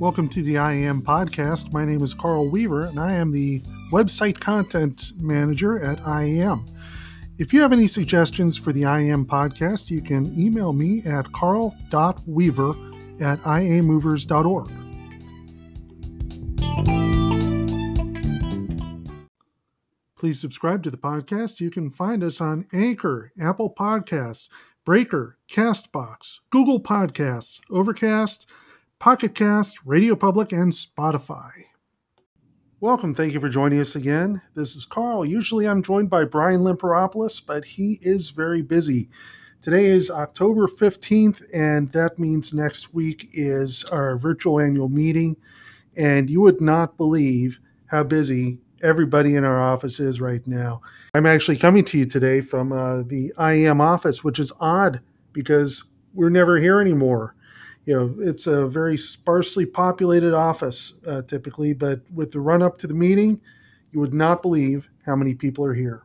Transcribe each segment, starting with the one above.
Welcome to the IAM podcast. My name is Carl Weaver, and I am the website content manager at IAM. If you have any suggestions for the IAM podcast, you can email me at carl.weaver at iamovers.org. Please subscribe to the podcast. You can find us on Anchor, Apple Podcasts, Breaker, Castbox, Google Podcasts, Overcast, Pocket Cast, Radio Public, and Spotify. Welcome. Thank you for joining us again. This is Carl. Usually I'm joined by Brian Limperopoulos, but he is very busy. Today is October 15th, and that means next week is our virtual annual meeting. And you would not believe how busy everybody in our office is right now. I'm actually coming to you today from uh, the IAM office, which is odd because we're never here anymore. You know, it's a very sparsely populated office uh, typically, but with the run up to the meeting, you would not believe how many people are here.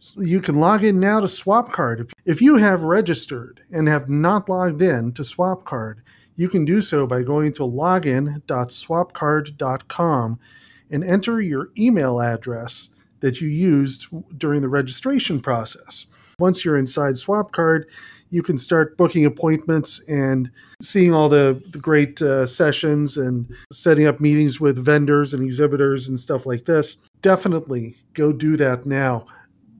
So you can log in now to SwapCard. If you have registered and have not logged in to SwapCard, you can do so by going to login.swapcard.com and enter your email address that you used during the registration process. Once you're inside SwapCard, you can start booking appointments and seeing all the, the great uh, sessions and setting up meetings with vendors and exhibitors and stuff like this. Definitely go do that now.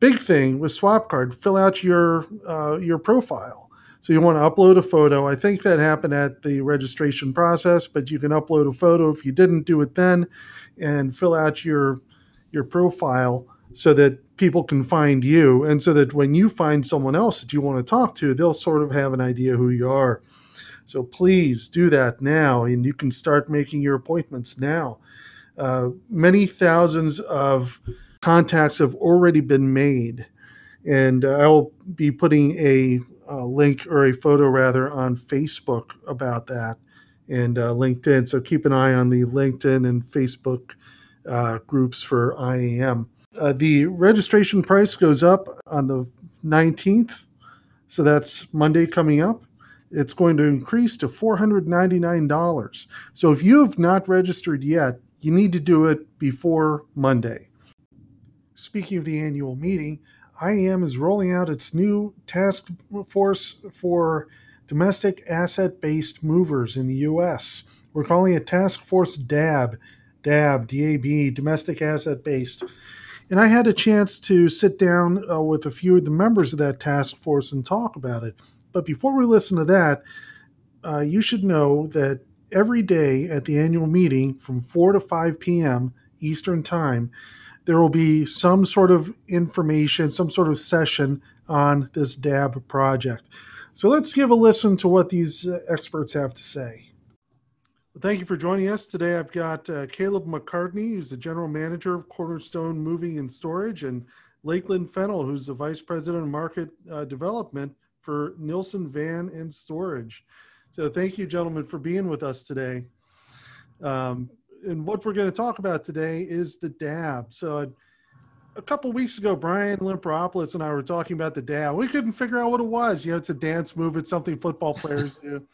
Big thing with SwapCard, fill out your uh, your profile. So you want to upload a photo. I think that happened at the registration process, but you can upload a photo if you didn't do it then, and fill out your your profile so that people can find you. And so that when you find someone else that you want to talk to they'll sort of have an idea who you are. So please do that now and you can start making your appointments now. Uh, many thousands of contacts have already been made and i'll be putting a, a link or a photo rather on facebook about that and uh, linkedin. So keep an eye on the linkedin and facebook uh, groups for IAM. Uh, the registration price goes up on the 19th, so that's Monday coming up. It's going to increase to $499. So if you have not registered yet, you need to do it before Monday. Speaking of the annual meeting, IAM is rolling out its new task force for domestic asset based movers in the US. We're calling it Task Force DAB, DAB, DAB, domestic asset based. And I had a chance to sit down uh, with a few of the members of that task force and talk about it. But before we listen to that, uh, you should know that every day at the annual meeting from 4 to 5 p.m. Eastern Time, there will be some sort of information, some sort of session on this DAB project. So let's give a listen to what these uh, experts have to say. Well, thank you for joining us today. I've got uh, Caleb McCartney, who's the general manager of Cornerstone Moving and Storage, and Lakeland Fennell, who's the vice president of market uh, development for Nilson Van and Storage. So, thank you, gentlemen, for being with us today. Um, and what we're going to talk about today is the DAB. So, uh, a couple weeks ago, Brian Limperopoulos and I were talking about the DAB. We couldn't figure out what it was. You know, it's a dance move. It's something football players do.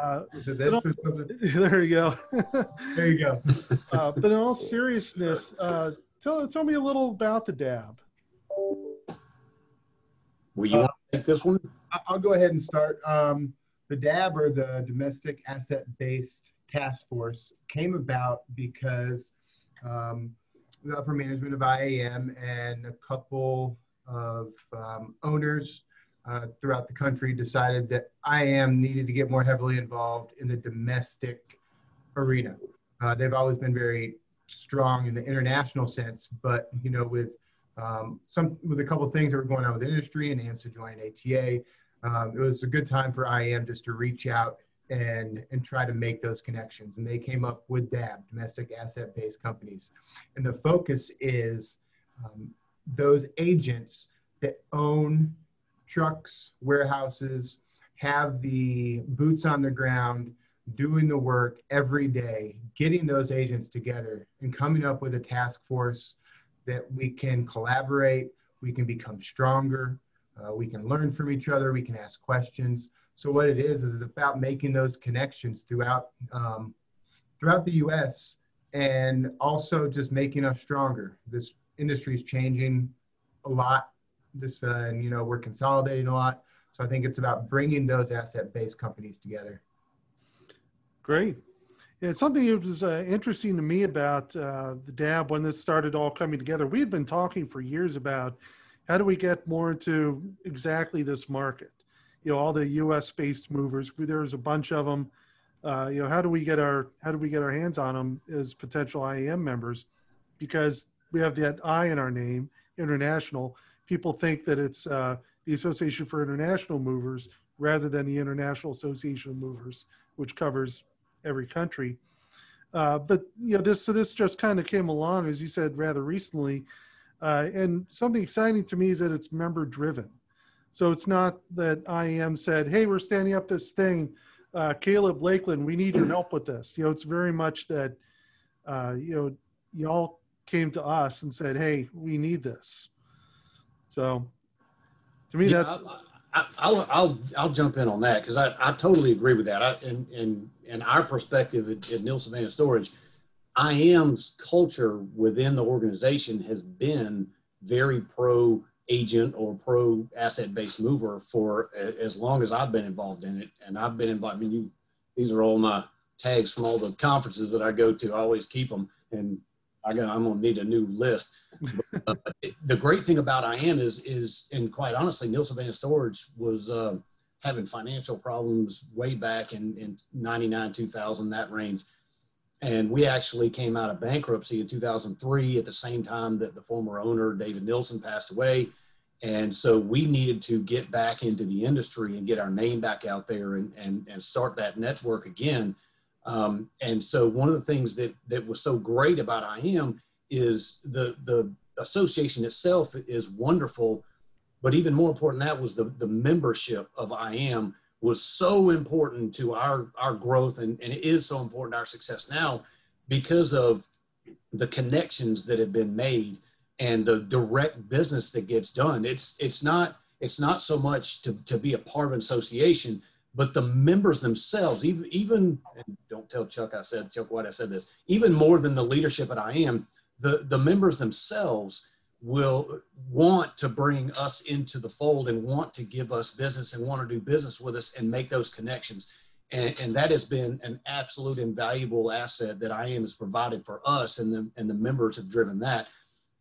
Uh, there you go. there you go. uh, but in all seriousness, uh, tell tell me a little about the DAB. Will you want to take this one? I'll go ahead and start. Um, the DAB, or the Domestic Asset Based Task Force, came about because um, the upper management of IAM and a couple of um, owners uh, throughout the country decided that IAM needed to get more heavily involved in the domestic arena. Uh, they've always been very strong in the international sense, but you know, with um, some with a couple of things that were going on with the industry and AM's to join ATA, um, it was a good time for IAM just to reach out and and try to make those connections. And they came up with DAB, domestic asset-based companies, and the focus is um, those agents that own trucks, warehouses, have the boots on the ground, doing the work every day, getting those agents together and coming up with a task force that we can collaborate, we can become stronger, uh, we can learn from each other, we can ask questions. So what it is is about making those connections throughout um, throughout the U.S. and also just making us stronger. This industry is changing a lot. This, uh, and you know, we're consolidating a lot. So I think it's about bringing those asset-based companies together. Great. Yeah, something that was uh, interesting to me about uh, the DAB when this started all coming together. We had been talking for years about how do we get more into exactly this market. You know, all the U.S. based movers. There's a bunch of them. Uh, you know, how do we get our how do we get our hands on them as potential IAM members? Because we have that I in our name, international. People think that it's uh, the Association for International Movers rather than the International Association of Movers, which covers every country. Uh, but you know, this so this just kind of came along, as you said, rather recently. Uh, and something exciting to me is that it's member driven. So it's not that IAM said, "Hey, we're standing up this thing, uh, Caleb Lakeland, we need your help with this." You know, it's very much that uh, you know y'all came to us and said, "Hey, we need this." So to me, yeah, that's. I, will I'll I'll jump in on that because I, I totally agree with that. I, in in in our perspective at, at Nilson Van Storage, IAM's culture within the organization has been very pro agent or pro asset based mover for as long as I've been involved in it, and I've been involved. I mean, you, these are all my tags from all the conferences that I go to. I always keep them, and I I'm gonna need a new list. But, uh, the great thing about IAM is, is, and quite honestly, Nilson Van Storage was uh, having financial problems way back in, in 99, 2000, that range. And we actually came out of bankruptcy in 2003 at the same time that the former owner, David Nilson, passed away. And so we needed to get back into the industry and get our name back out there and, and, and start that network again. Um, and so one of the things that, that was so great about IAM is the, the association itself is wonderful, but even more important that was the, the membership of IAM was so important to our, our growth and, and it is so important to our success now because of the connections that have been made and the direct business that gets done. It's, it's not, it's not so much to, to be a part of an association, but the members themselves, even even don't tell Chuck I said Chuck White I said this, even more than the leadership at IAM, the the members themselves will want to bring us into the fold and want to give us business and want to do business with us and make those connections. And, and that has been an absolute invaluable asset that IAM has provided for us and the, and the members have driven that.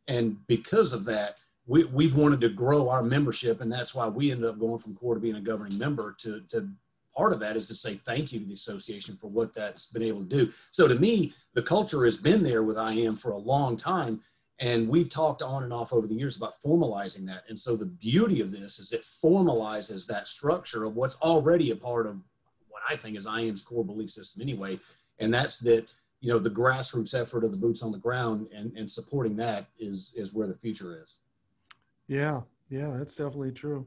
And because of that, we, we've wanted to grow our membership, and that's why we ended up going from core to being a governing member. To, to part of that is to say thank you to the association for what that's been able to do. So to me, the culture has been there with IAM for a long time, and we've talked on and off over the years about formalizing that. And so the beauty of this is it formalizes that structure of what's already a part of what I think is IAM's core belief system anyway, and that's that you know the grassroots effort of the boots on the ground and, and supporting that is is where the future is. Yeah, yeah, that's definitely true.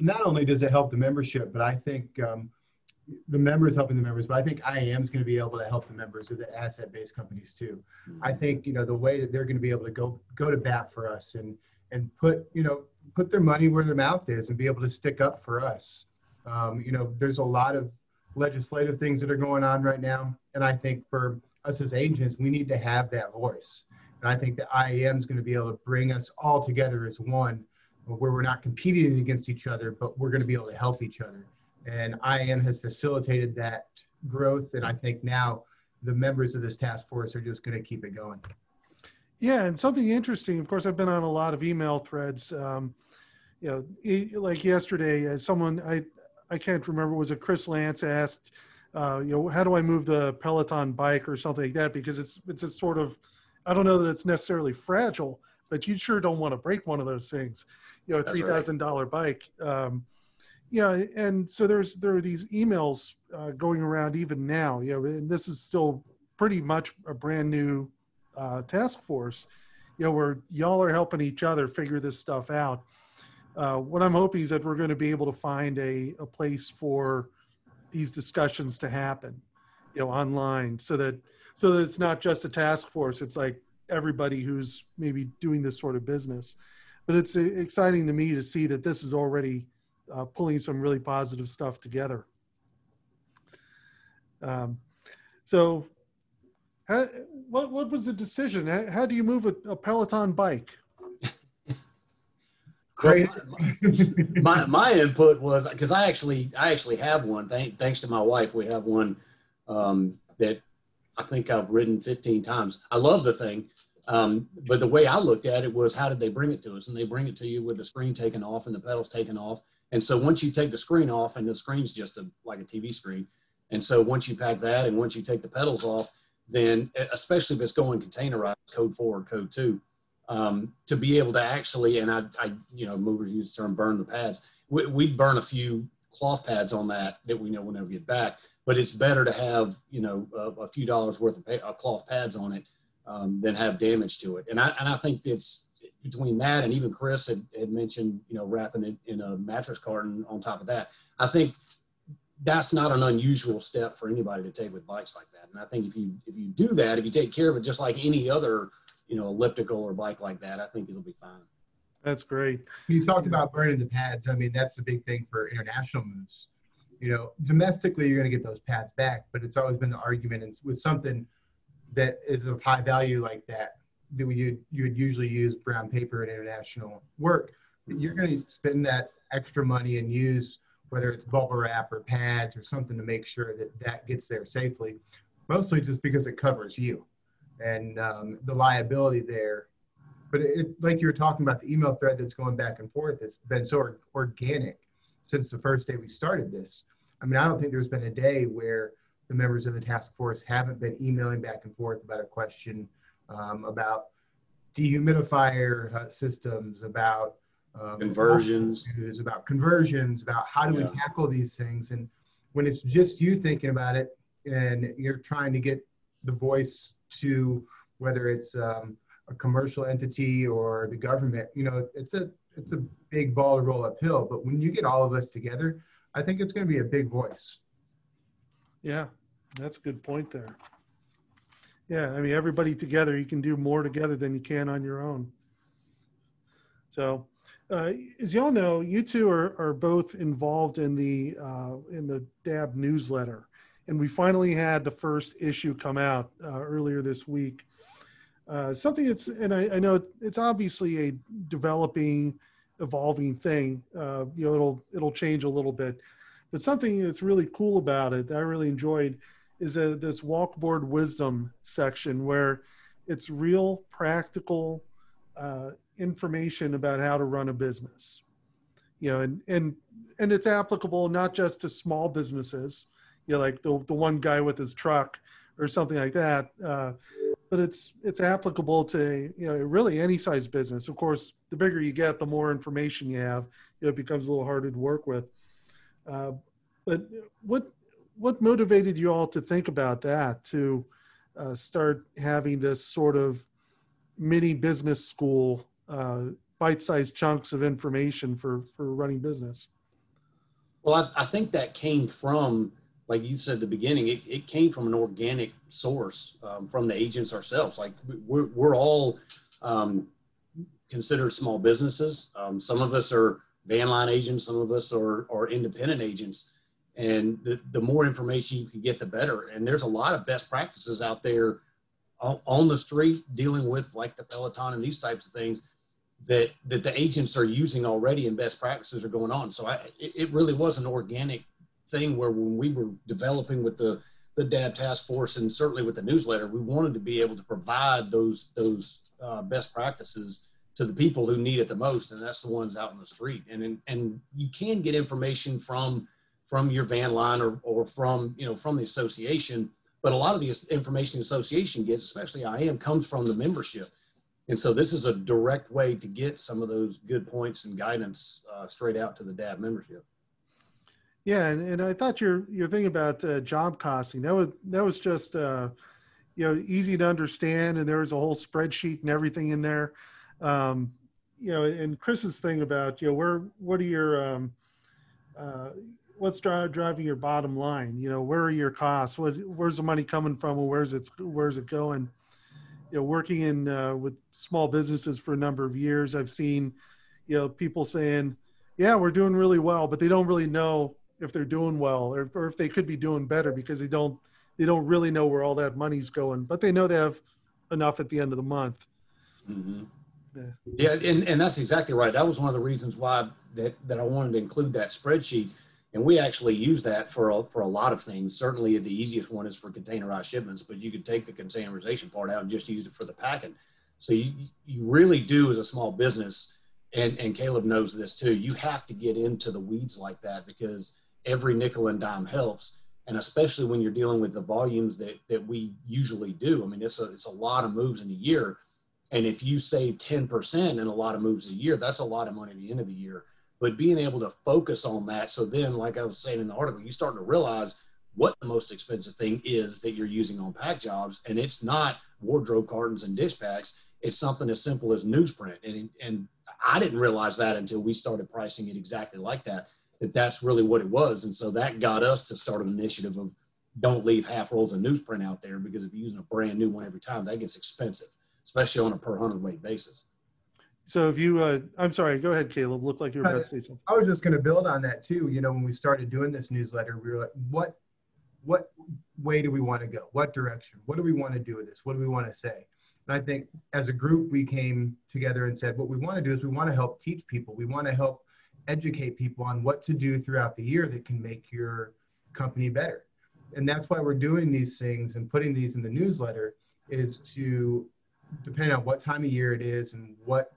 Not only does it help the membership, but I think um, the members helping the members, but I think IAM is going to be able to help the members of the asset-based companies too. Mm-hmm. I think you know the way that they're going to be able to go go to bat for us and and put you know put their money where their mouth is and be able to stick up for us. Um, you know, there's a lot of legislative things that are going on right now, and I think for us as agents, we need to have that voice. And I think the IAM is going to be able to bring us all together as one, where we're not competing against each other, but we're going to be able to help each other. And IAM has facilitated that growth. And I think now the members of this task force are just going to keep it going. Yeah, and something interesting. Of course, I've been on a lot of email threads. Um, you know, like yesterday, uh, someone I I can't remember was it Chris Lance asked, uh, you know, how do I move the Peloton bike or something like that because it's it's a sort of I don't know that it's necessarily fragile, but you sure don't want to break one of those things. You know, a three thousand dollar bike. Um, yeah, and so there's there are these emails uh, going around even now. You know, and this is still pretty much a brand new uh, task force. You know, where y'all are helping each other figure this stuff out. Uh, what I'm hoping is that we're going to be able to find a, a place for these discussions to happen, you know, online, so that so that it's not just a task force it's like everybody who's maybe doing this sort of business but it's exciting to me to see that this is already uh, pulling some really positive stuff together um, so How, what what was the decision? How, how do you move a, a Peloton bike? Great. my my input was because I actually I actually have one. Thank, thanks to my wife, we have one um, that I think I've ridden 15 times. I love the thing, um, but the way I looked at it was, how did they bring it to us? And they bring it to you with the screen taken off and the pedals taken off. And so once you take the screen off, and the screen's just a, like a TV screen, and so once you pack that, and once you take the pedals off, then especially if it's going containerized, code four or code two, um, to be able to actually, and I, I, you know, movers use the term burn the pads. We, would burn a few cloth pads on that that we know we'll never get back, but it's better to have, you know, a, a few dollars worth of pay, uh, cloth pads on it um, than have damage to it. And I, and I think it's between that and even Chris had, had mentioned, you know, wrapping it in a mattress carton on top of that. I think that's not an unusual step for anybody to take with bikes like that. And I think if you if you do that, if you take care of it just like any other you know, elliptical or bike like that, I think it'll be fine. That's great. You talked about burning the pads. I mean, that's a big thing for international moves. You know, domestically, you're going to get those pads back, but it's always been the argument and with something that is of high value like that, that you you would usually use brown paper in international work. You're going to spend that extra money and use whether it's bubble wrap or pads or something to make sure that that gets there safely. Mostly just because it covers you and um, the liability there. But it, like you were talking about the email thread that's going back and forth, it's been so organic since the first day we started this. I mean, I don't think there's been a day where the members of the task force haven't been emailing back and forth about a question um, about dehumidifier uh, systems, about um, conversions, about conversions, about how do yeah. we tackle these things. And when it's just you thinking about it and you're trying to get the voice to whether it's um, a commercial entity or the government, you know, it's a it's a big ball to roll uphill. But when you get all of us together, I think it's going to be a big voice. Yeah, that's a good point there. Yeah, I mean, everybody together, you can do more together than you can on your own. So, uh, as y'all know, you two are, are both involved in the uh, in the DAB newsletter and we finally had the first issue come out uh, earlier this week. Uh, something that's, and I, I, know it's obviously a developing, evolving thing. Uh, you know, it'll it'll change a little bit, but something that's really cool about it that I really enjoyed is a, this walkboard wisdom section where it's real practical uh, information about how to run a business. You know, and and and it's applicable not just to small businesses you know, like the the one guy with his truck or something like that. Uh, but it's it's applicable to you know really any size business. Of course, the bigger you get, the more information you have. You know, it becomes a little harder to work with. Uh, but what what motivated you all to think about that to uh, start having this sort of mini business school, uh, bite-sized chunks of information for for running business? Well, I, I think that came from like you said at the beginning, it, it came from an organic source um, from the agents ourselves. Like we're, we're all um, considered small businesses. Um, some of us are van line agents, some of us are, are independent agents. And the, the more information you can get, the better. And there's a lot of best practices out there on, the street dealing with like the Peloton and these types of things that, that the agents are using already and best practices are going on. So I, it really was an organic thing where when we were developing with the the DAB task force and certainly with the newsletter, we wanted to be able to provide those those uh, best practices to the people who need it the most, and that's the ones out in the street. And and you can get information from from your van line or, or from you know from the association, but a lot of the information the association gets, especially I am, comes from the membership. And so this is a direct way to get some of those good points and guidance uh, straight out to the DAB membership. Yeah, and, and I thought your your thing about uh, job costing that was that was just uh, you know easy to understand, and there was a whole spreadsheet and everything in there. Um, you know, and Chris's thing about you know where what are your um, uh, what's dri- driving your bottom line? You know, where are your costs? What where's the money coming from, where's it where's it going? You know, working in uh, with small businesses for a number of years, I've seen you know people saying, "Yeah, we're doing really well," but they don't really know if they're doing well or, or if they could be doing better because they don't they don't really know where all that money's going, but they know they have enough at the end of the month. Mm-hmm. Yeah. yeah, and, and that's exactly right. That was one of the reasons why that, that I wanted to include that spreadsheet. And we actually use that for a, for a lot of things. Certainly, the easiest one is for containerized shipments, but you could take the containerization part out and just use it for the packing. So you, you really do, as a small business, and, and Caleb knows this too, you have to get into the weeds like that because every nickel and dime helps. And especially when you're dealing with the volumes that, that we usually do. I mean, it's a, it's a lot of moves in a year and if you save 10% in a lot of moves a year, that's a lot of money at the end of the year. But being able to focus on that, so then, like I was saying in the article, you start to realize what the most expensive thing is that you're using on pack jobs. And it's not wardrobe cartons and dish packs. It's something as simple as newsprint. And, and I didn't realize that until we started pricing it exactly like that, that that's really what it was. And so that got us to start an initiative of don't leave half rolls of newsprint out there because if you're using a brand new one every time, that gets expensive especially on a per hundredweight basis. So if you, uh, I'm sorry, go ahead, Caleb. Look like you were about to say something. I was just going to build on that too. You know, when we started doing this newsletter, we were like, what, what way do we want to go? What direction? What do we want to do with this? What do we want to say? And I think as a group, we came together and said, what we want to do is we want to help teach people. We want to help educate people on what to do throughout the year that can make your company better. And that's why we're doing these things and putting these in the newsletter is to depending on what time of year it is and what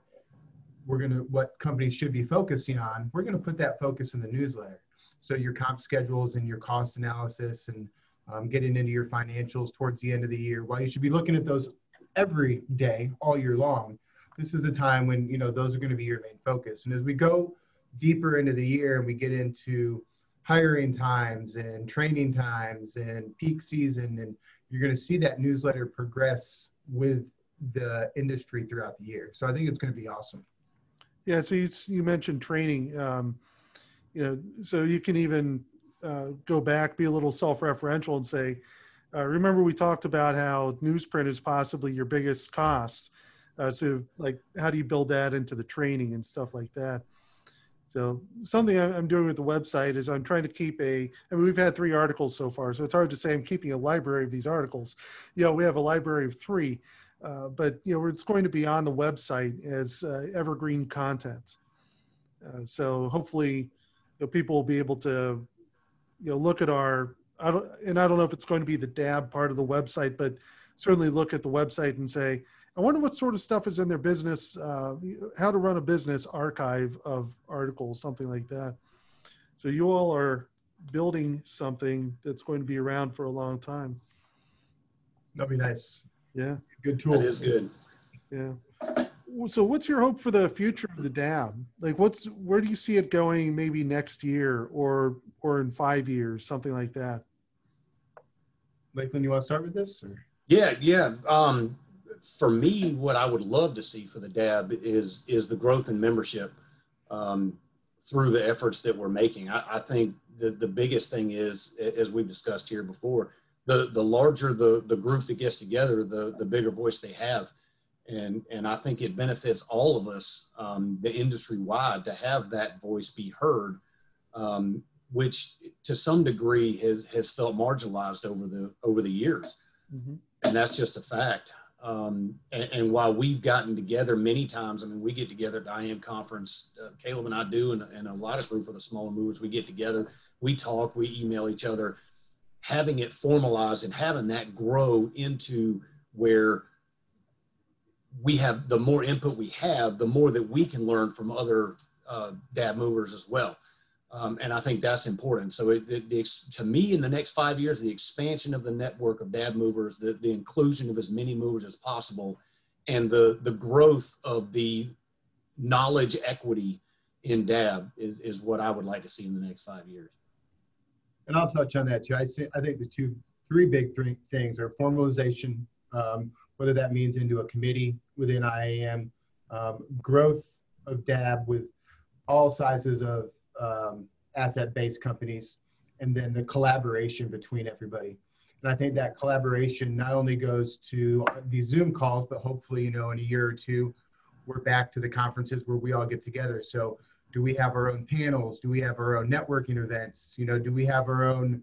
we're going to what companies should be focusing on we're going to put that focus in the newsletter. So your comp schedules and your cost analysis and um, getting into your financials towards the end of the year. While you should be looking at those every day all year long this is a time when you know those are going to be your main focus. And as we go deeper into the year and we get into hiring times and training times and peak season and you're going to see that newsletter progress with the industry throughout the year. So I think it's going to be awesome. Yeah. So you, you mentioned training. Um, you know, so you can even uh, go back, be a little self-referential, and say, uh, "Remember, we talked about how newsprint is possibly your biggest cost. Uh, so, like, how do you build that into the training and stuff like that?" So something I'm doing with the website is I'm trying to keep a, I mean, we've had three articles so far, so it's hard to say I'm keeping a library of these articles. You know, we have a library of three, uh, but you know, it's going to be on the website as uh, evergreen content. Uh, so hopefully, you know, people will be able to, you know, look at our. I don't, and I don't know if it's going to be the DAB part of the website, but certainly look at the website and say, I wonder what sort of stuff is in their business, uh, how to run a business archive of articles, something like that. So you all are building something that's going to be around for a long time. That'd be nice. Yeah. Good tool. That is good. Yeah. So what's your hope for the future of the DAB? Like what's where do you see it going maybe next year or or in five years, something like that? Lakeland, you want to start with this? Or? Yeah, yeah. Um, for me, what I would love to see for the DAB is is the growth in membership um, through the efforts that we're making. I, I think the, the biggest thing is, as we've discussed here before, the the larger the the group that gets together, the the bigger voice they have, and and I think it benefits all of us, um, the industry wide, to have that voice be heard, um, which to some degree has has felt marginalized over the over the years, mm-hmm. and that's just a fact. Um, and, and, while we've gotten together many times, I mean, we get together at the IAM conference, uh, Caleb and I do, and, and a lot of group of the smaller movers, we get together, we talk, we email each other having it formalized and having that grow into where we have the more input we have, the more that we can learn from other uh, movers as well. Um, and I think that's important. So it, it, the, to me, in the next five years, the expansion of the network of dab movers, the, the inclusion of as many movers as possible, and the, the growth of the knowledge equity in dab is, is what I would like to see in the next five years and I'll touch on that too. I, say, I think the two, three big things are formalization, um, whether that means into a committee within IAM, um, growth of DAB with all sizes of um, asset-based companies, and then the collaboration between everybody. And I think that collaboration not only goes to these Zoom calls, but hopefully, you know, in a year or two, we're back to the conferences where we all get together. So do we have our own panels do we have our own networking events you know do we have our own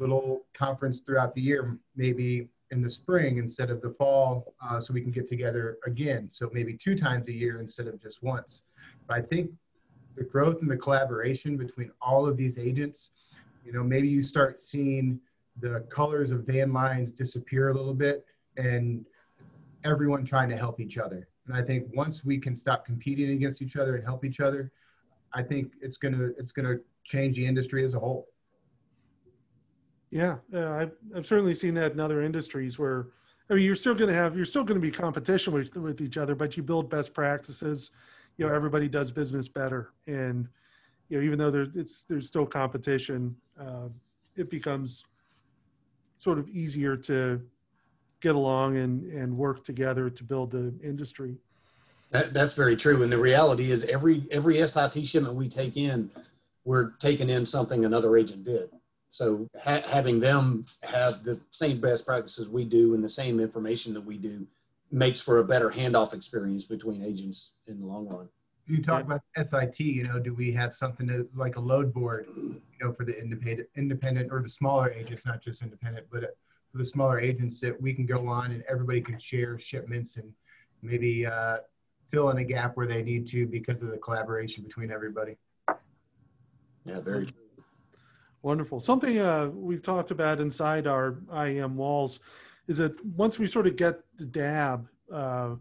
little conference throughout the year, maybe in the spring instead of the fall, uh, so we can get together again. So maybe two times a year instead of just once. But I think the growth and the collaboration between all of these agents, you know, maybe you start seeing the colors of van lines disappear a little bit and everyone trying to help each other. And I think once we can stop competing against each other and help each other, I think it's gonna it's gonna change the industry as a whole. Yeah, uh, I've, I've certainly seen that in other industries where, I mean, you're still going to have, you're still going to be competition with, with each other, but you build best practices. You know, everybody does business better, and you know, even though there, it's there's still competition, uh, it becomes sort of easier to get along and and work together to build the industry. That, that's very true, and the reality is every every SIT shipment we take in, we're taking in something another agent did. So ha- having them have the same best practices we do and the same information that we do makes for a better handoff experience between agents in the long run. You talk about SIT, you know, do we have something that, like a load board, you know, for the independent, independent or the smaller agents, not just independent, but uh, for the smaller agents that we can go on and everybody can share shipments and maybe uh, fill in a gap where they need to because of the collaboration between everybody. Yeah, very true. Wonderful. Something uh, we've talked about inside our IAM walls is that once we sort of get the DAB, uh,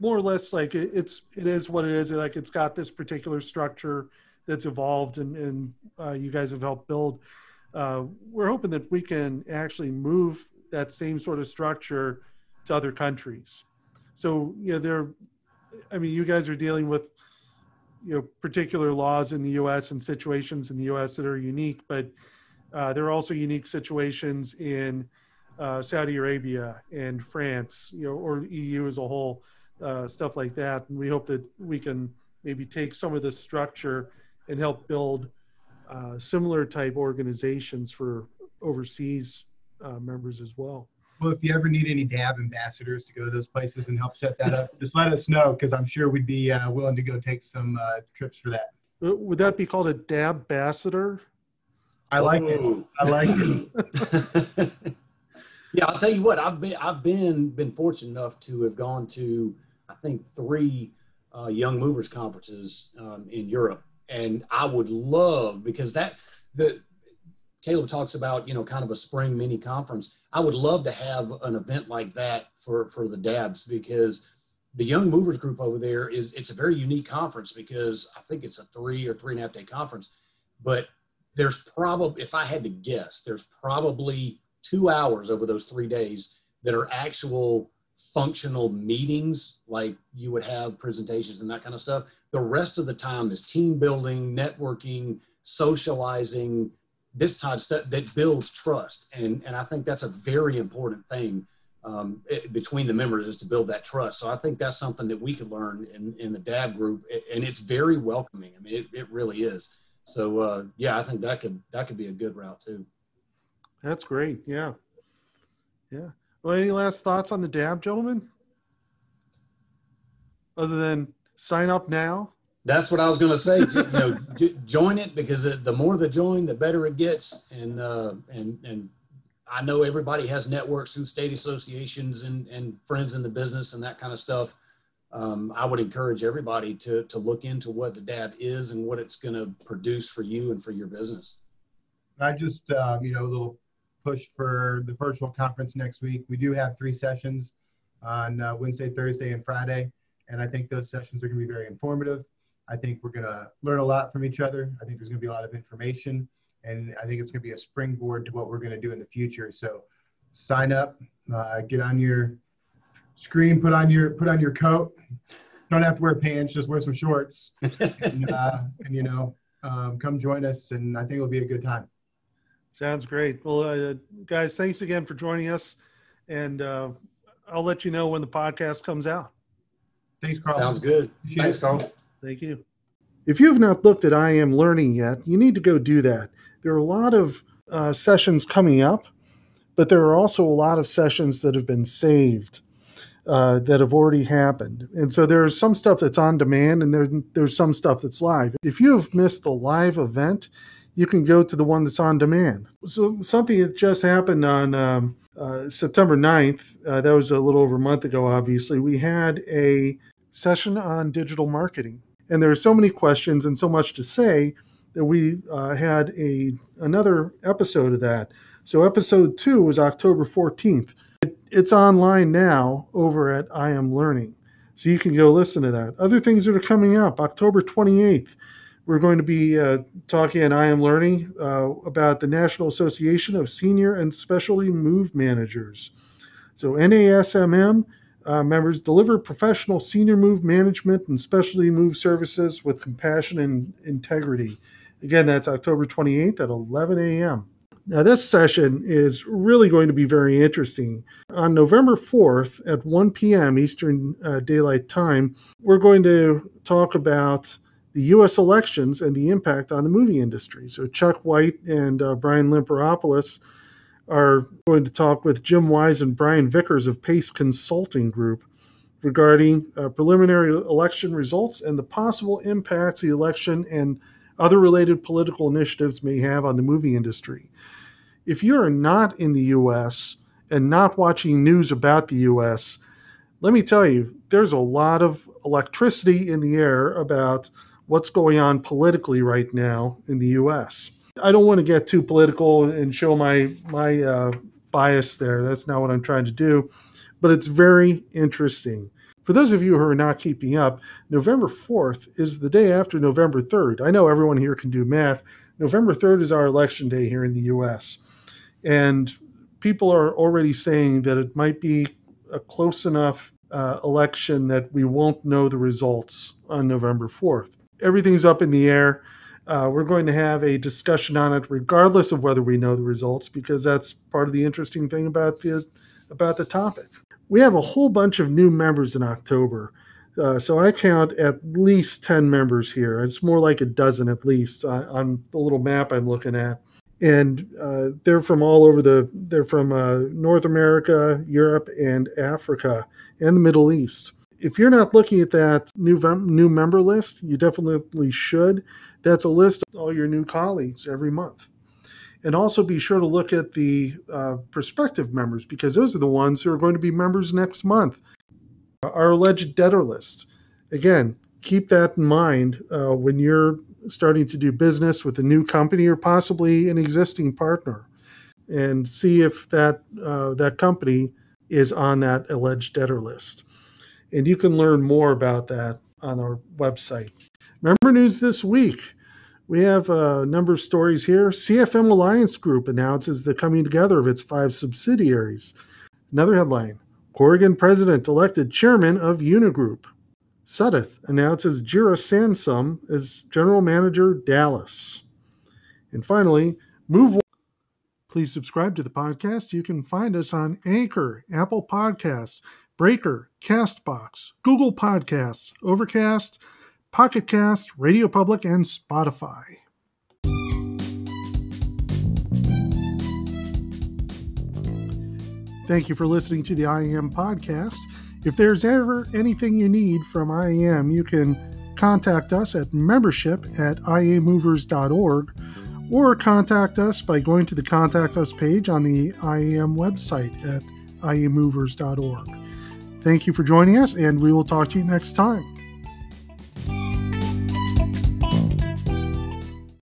more or less like it, it's it is what it is. Like it's got this particular structure that's evolved, and, and uh, you guys have helped build. Uh, we're hoping that we can actually move that same sort of structure to other countries. So you know, there. I mean, you guys are dealing with you know particular laws in the U.S. and situations in the U.S. that are unique, but uh, there are also unique situations in uh, Saudi Arabia and France, you know, or EU as a whole, uh, stuff like that. And we hope that we can maybe take some of this structure and help build uh, similar type organizations for overseas uh, members as well. Well, if you ever need any DAB ambassadors to go to those places and help set that up, just let us know because I'm sure we'd be uh, willing to go take some uh, trips for that. Would that be called a DAB ambassador? I like it. I like it. yeah, I'll tell you what. I've been I've been been fortunate enough to have gone to I think three uh, young movers conferences um, in Europe, and I would love because that the Caleb talks about, you know, kind of a spring mini conference. I would love to have an event like that for for the DABs because the Young Movers Group over there is it's a very unique conference because I think it's a three or three and a half day conference, but there's probably if I had to guess, there's probably two hours over those three days that are actual functional meetings like you would have presentations and that kind of stuff the rest of the time is team building networking socializing this type of stuff that builds trust. And, and I think that's a very important thing um, it, between the members is to build that trust. So I think that's something that we could learn in, in the DAB group. And it's very welcoming. I mean, it, it really is. So uh, yeah, I think that could, that could be a good route too. That's great. Yeah. Yeah. Well, any last thoughts on the DAB, gentlemen? Other than sign up now? That's what I was going to say. you know, join it because the more the join, the better it gets. And uh, and and I know everybody has networks through state associations and and friends in the business and that kind of stuff. Um, I would encourage everybody to to look into what the DAB is and what it's going to produce for you and for your business. I just uh, you know a little push for the virtual conference next week. We do have three sessions on uh, Wednesday, Thursday, and Friday, and I think those sessions are going to be very informative. I think we're going to learn a lot from each other. I think there's going to be a lot of information, and I think it's going to be a springboard to what we're going to do in the future. So, sign up, uh, get on your screen, put on your put on your coat. Don't have to wear pants, just wear some shorts, and, uh, and you know, um, come join us, and I think it'll be a good time. Sounds great. Well, uh, guys, thanks again for joining us, and uh, I'll let you know when the podcast comes out. Thanks, Carl. Sounds good. Thanks, Carl. Thank you. If you have not looked at I Am Learning yet, you need to go do that. There are a lot of uh, sessions coming up, but there are also a lot of sessions that have been saved uh, that have already happened. And so there's some stuff that's on demand and there, there's some stuff that's live. If you have missed the live event, you can go to the one that's on demand. So, something that just happened on um, uh, September 9th, uh, that was a little over a month ago, obviously, we had a session on digital marketing. And there are so many questions and so much to say that we uh, had a another episode of that. So episode two was October 14th. It, it's online now over at I Am Learning. So you can go listen to that. Other things that are coming up, October 28th, we're going to be uh, talking and I Am Learning uh, about the National Association of Senior and Specialty Move Managers. So NASMM uh, members deliver professional senior move management and specialty move services with compassion and integrity. Again, that's October 28th at 11 a.m. Now, this session is really going to be very interesting. On November 4th at 1 p.m. Eastern uh, Daylight Time, we're going to talk about the U.S. elections and the impact on the movie industry. So, Chuck White and uh, Brian Limperopoulos are going to talk with Jim Wise and Brian Vickers of Pace Consulting Group regarding uh, preliminary election results and the possible impacts the election and other related political initiatives may have on the movie industry. If you are not in the US and not watching news about the US, let me tell you, there's a lot of electricity in the air about what's going on politically right now in the US. I don't want to get too political and show my my uh, bias there. That's not what I'm trying to do, but it's very interesting. For those of you who are not keeping up, November 4th is the day after November 3rd. I know everyone here can do math. November 3rd is our election day here in the US. And people are already saying that it might be a close enough uh, election that we won't know the results on November 4th. Everything's up in the air. Uh, we're going to have a discussion on it, regardless of whether we know the results, because that's part of the interesting thing about the about the topic. We have a whole bunch of new members in October, uh, so I count at least ten members here. It's more like a dozen at least uh, on the little map I'm looking at, and uh, they're from all over the. They're from uh, North America, Europe, and Africa, and the Middle East if you're not looking at that new new member list, you definitely should. That's a list of all your new colleagues every month. And also be sure to look at the uh, prospective members because those are the ones who are going to be members next month. Our alleged debtor list. Again, keep that in mind uh, when you're starting to do business with a new company or possibly an existing partner, and see if that uh, that company is on that alleged debtor list. And you can learn more about that on our website. Member news this week. We have a number of stories here. CFM Alliance Group announces the coming together of its five subsidiaries. Another headline Corrigan president elected chairman of Unigroup. Suddath announces Jira Sansum as general manager Dallas. And finally, Move. Please subscribe to the podcast. You can find us on Anchor, Apple Podcasts, Breaker, Castbox, Google Podcasts, Overcast, Pocket Cast, Radio Public, and Spotify. Thank you for listening to the IAM podcast. If there's ever anything you need from IAM, you can contact us at membership at iamovers.org or contact us by going to the Contact Us page on the IAM website at iamovers.org. Thank you for joining us, and we will talk to you next time.